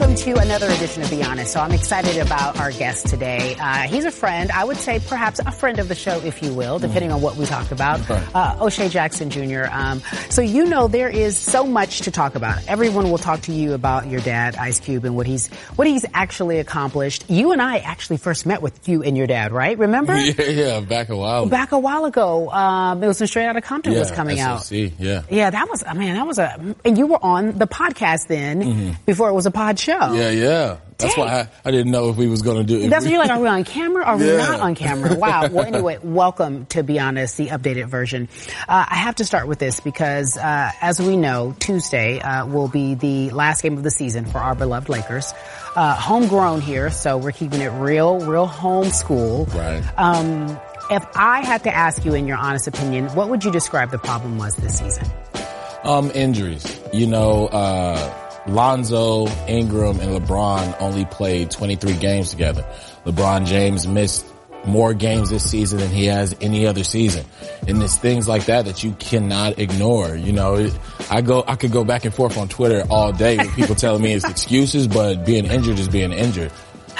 welcome to another edition of Be Honest. So I'm excited about our guest today. Uh, he's a friend, I would say perhaps a friend of the show, if you will, depending on what we talk about. Uh, O'Shea Jackson Jr. Um, so you know there is so much to talk about. Everyone will talk to you about your dad, Ice Cube, and what he's what he's actually accomplished. You and I actually first met with you and your dad, right? Remember? Yeah, yeah, back a while. Back a while ago, um, it was when Straight Outta Compton yeah, was coming SOC, out. Yeah. Yeah, that was, I mean, that was a, and you were on the podcast then before it was a pod show. Yeah, yeah. That's Dang. why I, I didn't know if we was going to do it. That's what you're like, are we on camera? Or are we not on camera? Wow. Well, anyway, welcome to Be Honest, the updated version. Uh, I have to start with this because, uh, as we know, Tuesday, uh, will be the last game of the season for our beloved Lakers. Uh, homegrown here, so we're keeping it real, real home school. Right. Um, if I had to ask you in your honest opinion, what would you describe the problem was this season? Um, injuries. You know, uh, Lonzo, Ingram, and LeBron only played 23 games together. LeBron James missed more games this season than he has any other season. And it's things like that that you cannot ignore. You know, I go, I could go back and forth on Twitter all day with people telling me it's excuses, but being injured is being injured.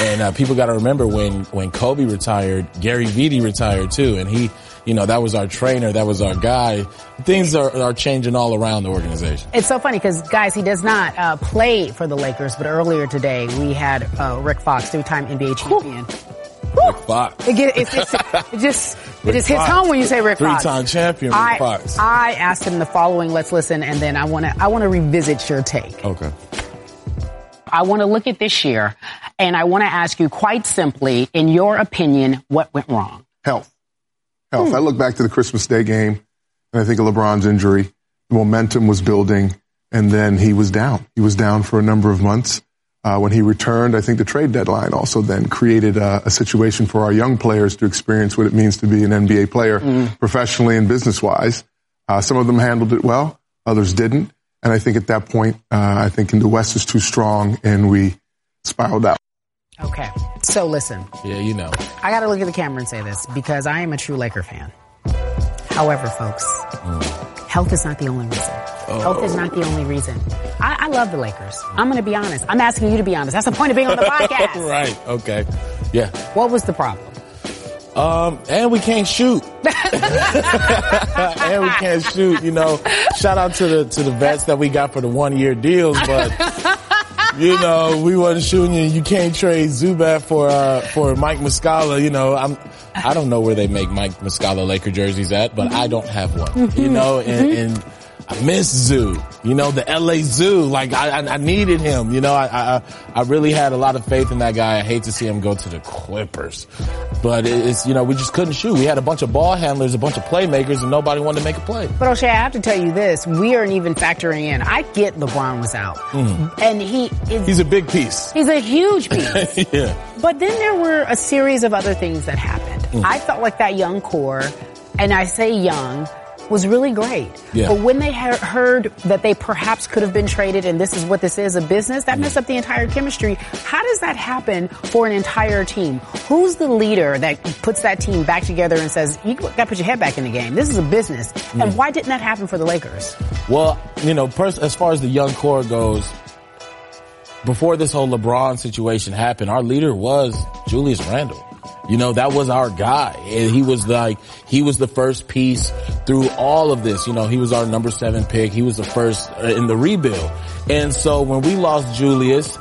And uh, people got to remember when when Kobe retired, Gary Vitti retired too, and he, you know, that was our trainer, that was our guy. Things are, are changing all around the organization. It's so funny because, guys, he does not uh, play for the Lakers, but earlier today we had uh, Rick Fox, three-time NBA champion. Rick Fox, It, get, it's, it's, it just it just hits Fox. home when you say Rick Fox. three-time champion, Rick I, Fox. I asked him the following. Let's listen, and then I want to I want to revisit your take. okay. I want to look at this year, and I want to ask you quite simply, in your opinion, what went wrong? health. Health. I look back to the Christmas Day game, and I think of LeBron's injury. The momentum was building, and then he was down. He was down for a number of months. Uh, when he returned, I think the trade deadline also then created a, a situation for our young players to experience what it means to be an NBA player professionally and business wise. Uh, some of them handled it well, others didn't. And I think at that point, uh, I think the West is too strong and we spiraled out. Okay, so listen, Yeah, you know. I got to look at the camera and say this because I am a true Laker fan. However, folks, health is not the only reason. Health is not the only reason. I, I love the Lakers. I'm going to be honest. I'm asking you to be honest. That's the point of being on the podcast. right. Okay. Yeah. What was the problem? Um, and we can't shoot. and we can't shoot. You know, shout out to the to the vets that we got for the one year deals, but you know, we wasn't shooting you. You can't trade Zubac for uh, for Mike Muscala. You know, I'm I don't know where they make Mike Muscala Laker jerseys at, but I don't have one. You know, and, and I miss Zoo. You know, the LA Zoo. Like I, I, I needed him. You know, I, I I really had a lot of faith in that guy. I hate to see him go to the Clippers, but it's you know we just couldn't shoot. We had a bunch of ball handlers, a bunch of playmakers, and nobody wanted to make a play. But O'Shea, I have to tell you this. We aren't even factoring in. I get LeBron was out. And he is, Mm-hmm. He's a big piece. he's a huge piece. yeah. But then there were a series of other things that happened. Mm. I felt like that young core, and I say young, was really great. Yeah. But when they he- heard that they perhaps could have been traded and this is what this is, a business, that messed up the entire chemistry. How does that happen for an entire team? Who's the leader that puts that team back together and says, you gotta put your head back in the game. This is a business. Mm. And why didn't that happen for the Lakers? Well, you know, pers- as far as the young core goes, before this whole LeBron situation happened, our leader was Julius Randle. You know, that was our guy. And he was like, he was the first piece through all of this. You know, he was our number seven pick. He was the first uh, in the rebuild. And so when we lost Julius,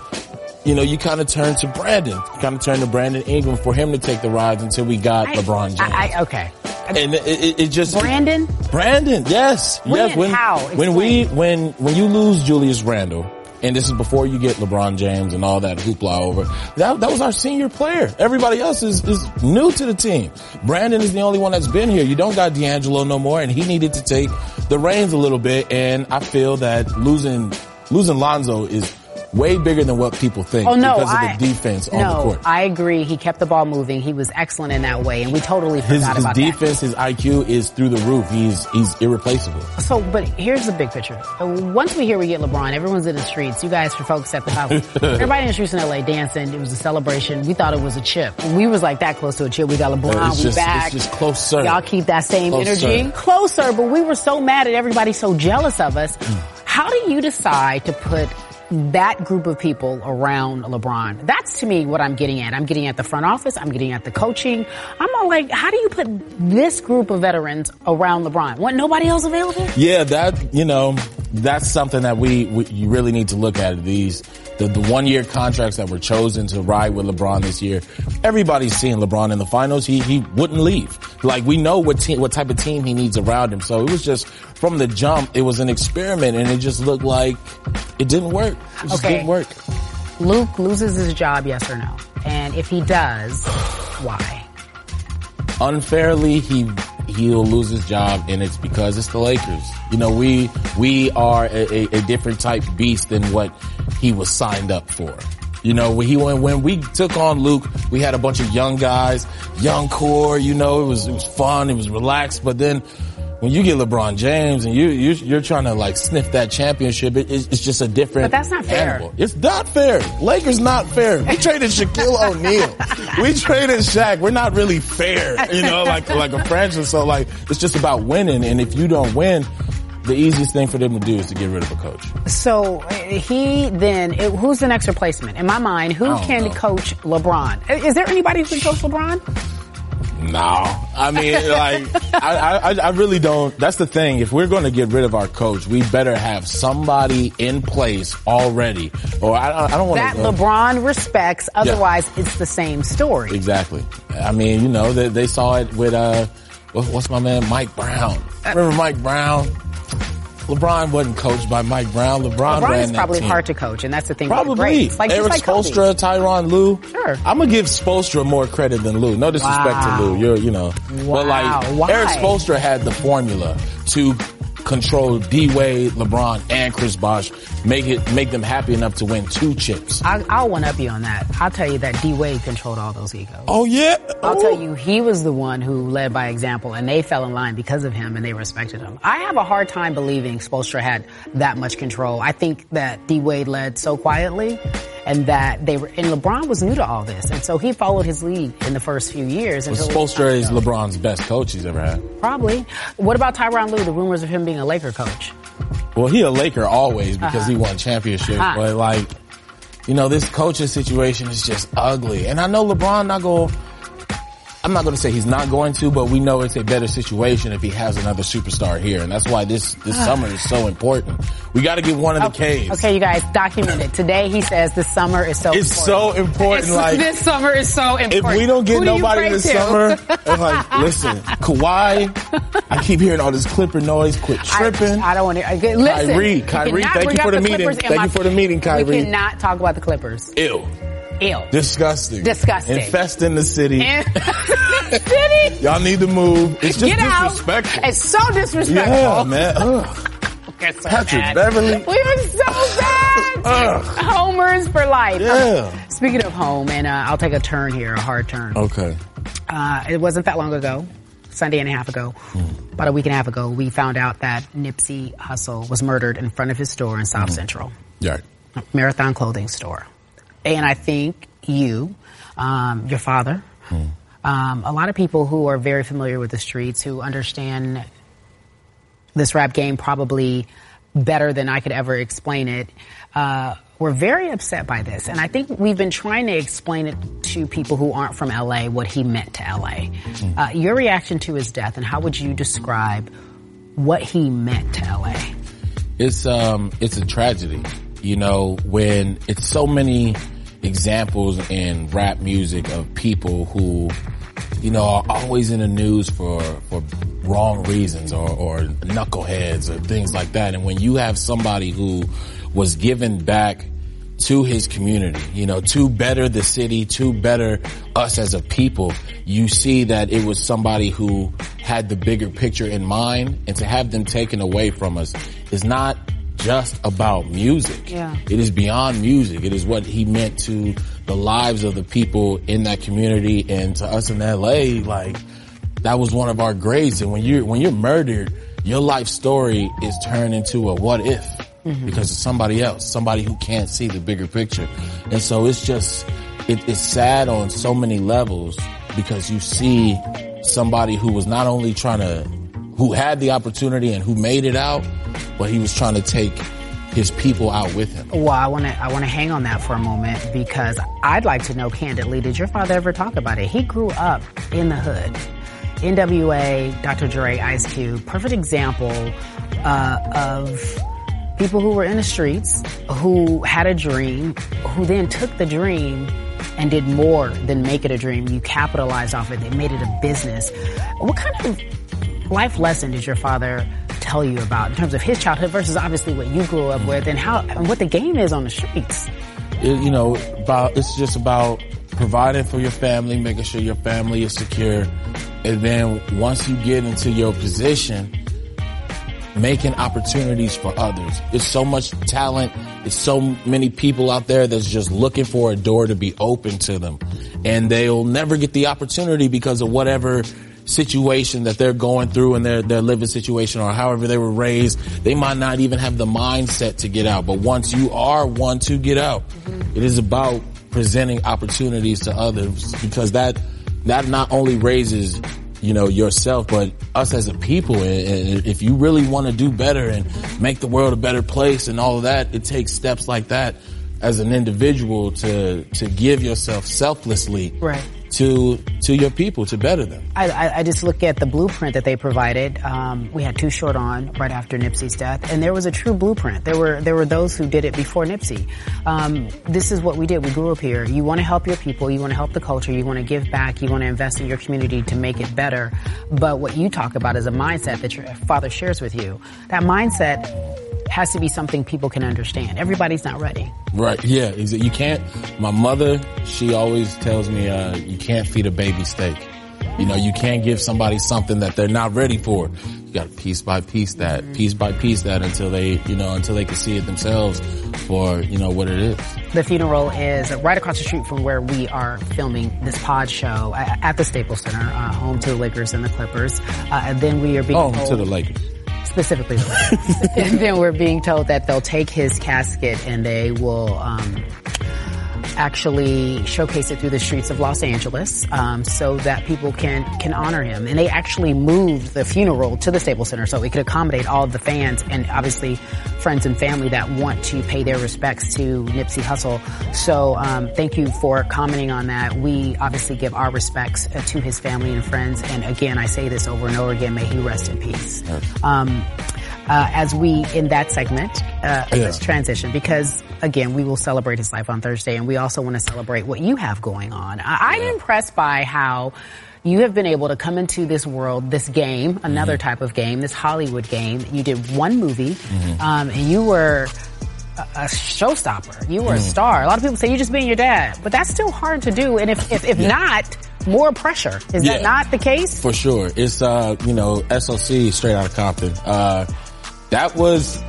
you know, you kind of turned to Brandon, kind of turned to Brandon Ingram for him to take the rides until we got LeBron James. I, I, okay. and it, it, it just Brandon? Brandon, yes, When? yes. When How? when we when when you lose Julius Randle, and this is before you get LeBron James and all that hoopla over. That that was our senior player. Everybody else is is new to the team. Brandon is the only one that's been here. You don't got D'Angelo no more, and he needed to take the reins a little bit. And I feel that losing losing Lonzo is way bigger than what people think Oh no, because I, of the defense on the court. I agree. He kept the ball moving. He was excellent in that way, and we totally his, forgot his about defense, his IQ is through the roof. He's he's irreplaceable. So, but here's the big picture. Uh, Once we hear we get LeBron, everyone's in the streets. You guys, for folks at the house, everybody in the streets in LA dancing. It was a celebration. We thought it was a chip. We was like that close to a chip. We got LeBron. It's we just- back. it's just closer. Y'all keep that same Closer. energy closer. But we were so mad at everybody, so jealous of us. Mm. How do you decide to put that group of people around LeBron. That's to me what I'm getting at. I'm getting at the front office. I'm getting at the coaching. I'm all like, how do you put this group of veterans around LeBron? What nobody else available? Yeah, that you know, that's something that we, we you really need to look at. These the, the one year contracts that were chosen to ride with LeBron this year. Everybody's seeing LeBron in the finals. He he wouldn't leave. Like we know what team, what type of team he needs around him. So it was just from the jump, it was an experiment, and it just looked like it didn't work. It just Okay. didn't work. Luke loses his job, yes or no? And if he does, why? unfairly he he'll lose his job and it's because it's the Lakers. You know, we we are a, a, a different type beast than what he was signed up for. You know, when he went, when we took on Luke, we had a bunch of young guys, young core, you know, it was it was fun, it was relaxed, but then when you get LeBron James and you, you you're trying to like sniff that championship, it, it's, just a different. But that's not fair. animal. It's not fair. Lakers not fair. We traded Shaquille O'Neal. We traded Shaq. We're not really fair, you know, like like a franchise. So like it's just about winning. And if you don't win, the easiest thing for them to do is to get rid of a coach. So he then, it, who's the next replacement? In my mind, who can know. coach LeBron? Is there anybody who can coach LeBron? No, I mean, like, I, I, I really don't. That's the thing. If we're going to get rid of our coach, we better have somebody in place already. Or I, I don't want That to. LeBron respects. Otherwise, it's the same story. Exactly. I mean, you know, they, they saw it with, uh, what's my man? Mike Brown. Remember Mike Brown? LeBron wasn't coached by Mike Brown. LeBron, LeBron ran is probably hard to coach, and that's the thing. the Probably. Like Erik like Kobe. Spoelstra, Tyronn Lue. Sure. I'm gonna give Spoelstra more credit than Lue. No disrespect Wow. to Lue. You're, you know. But like, Wow. Why? Erik Spoelstra had the formula to control D Wade, LeBron, and Chris Bosh. Make it, make them happy enough to win two chips. I, I'll one up you on that. I'll tell you that D Wade controlled all those egos. Oh yeah. I'll tell you, he was the one who led by example, and they fell in line because of him, and they respected him. I have a hard time believing Spoelstra had that much control. I think that D Wade led so quietly, and that they were. And LeBron was new to all this, and so he followed his lead in the first few years. Well, until Spoelstra is LeBron's best coach he's ever had. probably. What about Tyronn Lue? The rumors of him being a Laker coach. Well, he a Laker always because he won championships, Uh-huh. but like, you know, this coaching situation is just ugly. And I know LeBron not going. I'm not going to say he's not going to, but we know it's a better situation if he has another superstar here, and that's why this this summer is so important. We got to get one of the Okay, K's. okay, you guys, document it. Today he says this summer is so It's important. so important. It's- like this summer is so important. if we don't get Who nobody pray this to? summer, it's like, listen, Kawhi, I keep hearing all this Clipper noise. Quit tripping. I, I don't want to. Listen, Kyrie, Kyrie, cannot thank you for the meeting. Thank you for the meeting, Kyrie. We cannot talk about the Clippers. Ew. Ew. Disgusting. Disgusting. Infesting the city. City. Y'all need to move. It's just Get out. disrespectful. It's so disrespectful. Yeah, man. Ugh. So Patrick bad. Beverley. We were so bad. Ugh. Homers for life. Yeah. Speaking of home, and uh, I'll take a turn here, a hard turn. Okay. Uh, it wasn't that long ago, Sunday and a half ago, Hmm. about a week and a half ago, we found out that Nipsey Hussle was murdered in front of his store in. South Central. Yeah. Marathon Clothing Store. And I think you, um, your father, um, a lot of people who are very familiar with the streets, who understand this rap game probably better than I could ever explain it, uh, were very upset by this. And I think we've been trying to explain it to people who aren't from LA what he meant to LA. Uh, your reaction to his death, and how would you describe what he meant to LA? It's um it's a tragedy. You know, when it's so many examples in rap music of people who, you know, are always in the news for for wrong reasons or, or knuckleheads or things like that. And when you have somebody who was given back to his community, you know, to better the city, to better us as a people, you see that it was somebody who had the bigger picture in mind and to have them taken away from us is not just about music. Yeah. It is beyond music. It is what he meant to the lives of the people in that community and to us in LA, like that was one of our grades. And when you're, when you're murdered, your life story is turned into a what if mm-hmm. because of somebody else, somebody who can't see the bigger picture. And so it's just, it, it's sad on so many levels because you see somebody who was not only trying to, who had the opportunity and who made it out, but he was trying to take his people out with him. Well, I want to I want to hang on that for a moment because I'd like to know candidly, did your father ever talk about it? He grew up in the hood. NWA, Dr. Dre, Ice Cube, perfect example uh, of people who were in the streets, who had a dream, who then took the dream and did more than make it a dream. You capitalized off it. They made it a business. What kind of life lesson did your father tell you about in terms of his childhood versus obviously what you grew up with and how and what the game is on the streets? It, you know, about it's just about providing for your family, making sure your family is secure, and then once you get into your position, making opportunities for others. There's so much talent. There's so many people out there that's just looking for a door to be open to them. And they'll never get the opportunity because of whatever situation that they're going through in their, their living situation or however they were raised. They might not even have the mindset to get out. But once you are one to get out, mm-hmm. it is about presenting opportunities to others because that, that not only raises you know, yourself, but us as a people. If you really want to do better and make the world a better place and all of that, it takes steps like that as an individual to, to give yourself selflessly. Right to to your people to better them. I, I, I just look at the blueprint that they provided. Um, we had Too Short on right after Nipsey's death, and there was a true blueprint. There were there were those who did it before Nipsey. Um, this is what we did. We grew up here. You want to help your people. You want to help the culture. You want to give back. You want to invest in your community to make it better. But what you talk about is a mindset that your father shares with you. That mindset has to be something people can understand. Everybody's not ready. Right. Yeah. You can't. My mother, she always tells me, uh, you can't feed a baby steak. You know, you can't give somebody something that they're not ready for. You got to piece by piece that, mm-hmm. piece by piece that until they, you know, until they can see it themselves for, you know, what it is. The funeral is right across the street from where we are filming this pod show at the Staples Center, uh, home to the Lakers and the Clippers. Uh, and then we are being home told, to the Lakers specifically. And then we're being told that they'll take his casket and they will um, actually showcase it through the streets of Los Angeles um, so that people can can honor him. And they actually moved the funeral to the Staples Center so it could accommodate all of the fans and obviously friends and family that want to pay their respects to Nipsey Hussle. So um, thank you for commenting on that. We obviously give our respects uh, to his family and friends. And again, I say this over and over again, may he rest in peace. Um, uh, as we in that segment uh, yeah. let's transition because again we will celebrate his life on Thursday and we also want to celebrate what you have going on. I- am impressed by how you have been able to come into this world, this game, another mm-hmm. type of game, this Hollywood game. You did one movie, mm-hmm. um, and you were a, showstopper. You were mm. a star. A lot of people say you're just being your dad, but that's still hard to do. And if if, if yeah. not, more pressure. Is yeah. that not the case? For sure. It's uh, you know, SOC straight out of Compton. Uh, that was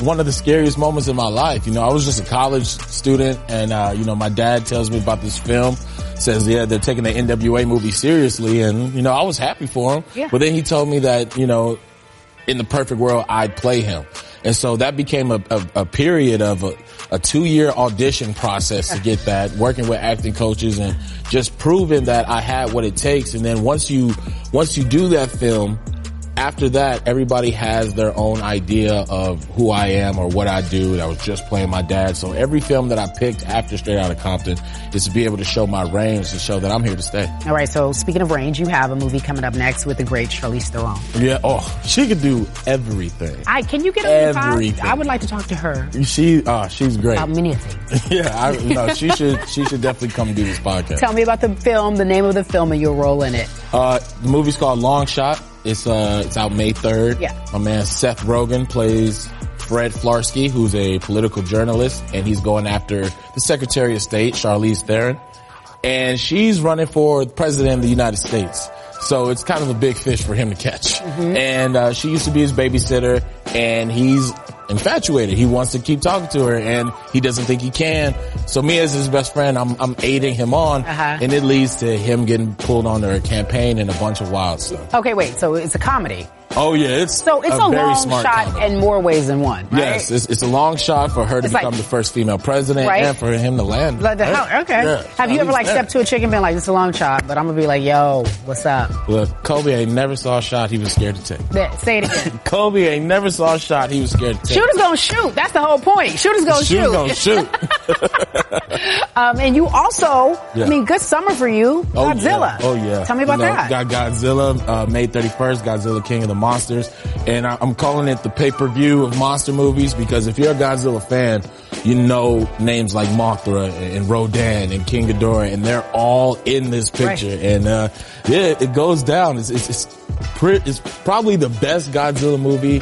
one of the scariest moments in my life. You know, I was just a college student and, uh, you know, my dad tells me about this film, says, yeah, they're taking the NWA movie seriously. And, you know, I was happy for him. Yeah. But then he told me that, you know, in the perfect world, I'd play him. And so that became a, a, a period of a, a two year audition process to get that, working with acting coaches and just proving that I had what it takes. And then once you, once you do that film, after that, everybody has their own idea of who I am or what I do. I was just playing my dad. So every film that I picked after Straight Outta Compton is to be able to show my range to show that I'm here to stay. All right. So speaking of range, you have a movie coming up next with the great Charlize Theron. Yeah. Oh, she could do everything. I can you get on everything? I would like to talk to her. She, uh, she's great. About many things. yeah. I, no, she should, she should definitely come do this podcast. Tell me about the film, the name of the film and your role in it. Uh, the movie's called Long Shot. It's uh, it's out May 3rd. Yeah. My man Seth Rogen plays Fred Flarsky, who's a political journalist, and he's going after the Secretary of State, Charlize Theron. And she's running for president of the United States. So it's kind of a big fish for him to catch. Mm-hmm. And uh, she used to be his babysitter, and he's infatuated. He wants to keep talking to her and he doesn't think he can. So me as his best friend, I'm, I'm aiding him on uh-huh. and it leads to him getting pulled on her campaign and a bunch of wild stuff. Okay, wait. So it's a comedy. Oh yeah, it's So it's a, a very long smart shot comedy. in more ways than one, right? Yes, it's, it's a long shot for her to It's like- become the first female president Right. and for him to land. Like the, how, okay. Yeah. Have you ever like there. stepped to a chicken and been like, "This is a long shot," but I'm gonna be like, "Yo, what's up?" Look, Kobe ain't never saw a shot he was scared to take. Say it again. Kobe ain't never saw a shot he was scared to take. Shooters gonna shoot. That's the whole point. Shooters gonna Shoot, shoot. gonna shoot. Um, and you also, Yeah. I mean, good summer for you. Oh, Godzilla. Yeah. Oh yeah. Tell me about You know, that. Got Godzilla, uh, May 31st, Godzilla King of the Monsters. And I, I'm calling it the pay-per-view of monster movies because if you're a Godzilla fan, you know names like Mothra and, and Rodan and King Ghidorah and they're all in this picture. Right. And, uh, yeah, it goes down. It's, it's, it's, pre- it's probably the best Godzilla movie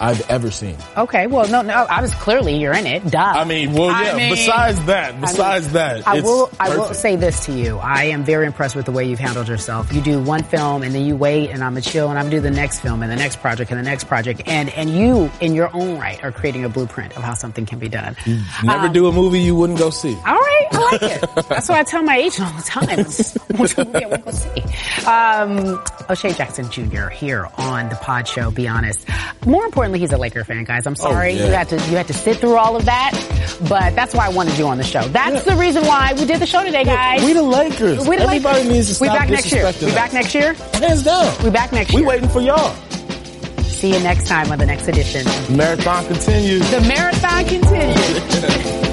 I've ever seen. Okay, well, no, no, I was clearly you're in it. Duh. I mean, well, I yeah, mean- besides that, besides that, I will. I will say this to you. I am very impressed with the way you've handled yourself. You do one film and then you wait, and I'm a chill, and I'm gonna do the next film and the next project and the next project, and and you, in your own right, are creating a blueprint of how something can be done. Never Um, do a movie you wouldn't go see. All right, I like it. That's what I tell my agent all the time. Which movie I want to go see. Um, O'Shea Jackson Jr. here on the Pod Show. Be honest. More importantly, he's a Laker fan, guys. I'm oh, sorry yeah. you had to you had to sit through all of that, but that's why I wanted you on the show. That's the reason why we did the show today, guys. We the Lakers. We the Everybody Lakers. needs to stop We back next year. We back next year. Hands down. We back next year. We waiting for y'all. See you next time on the next edition. Marathon continues. The marathon continues.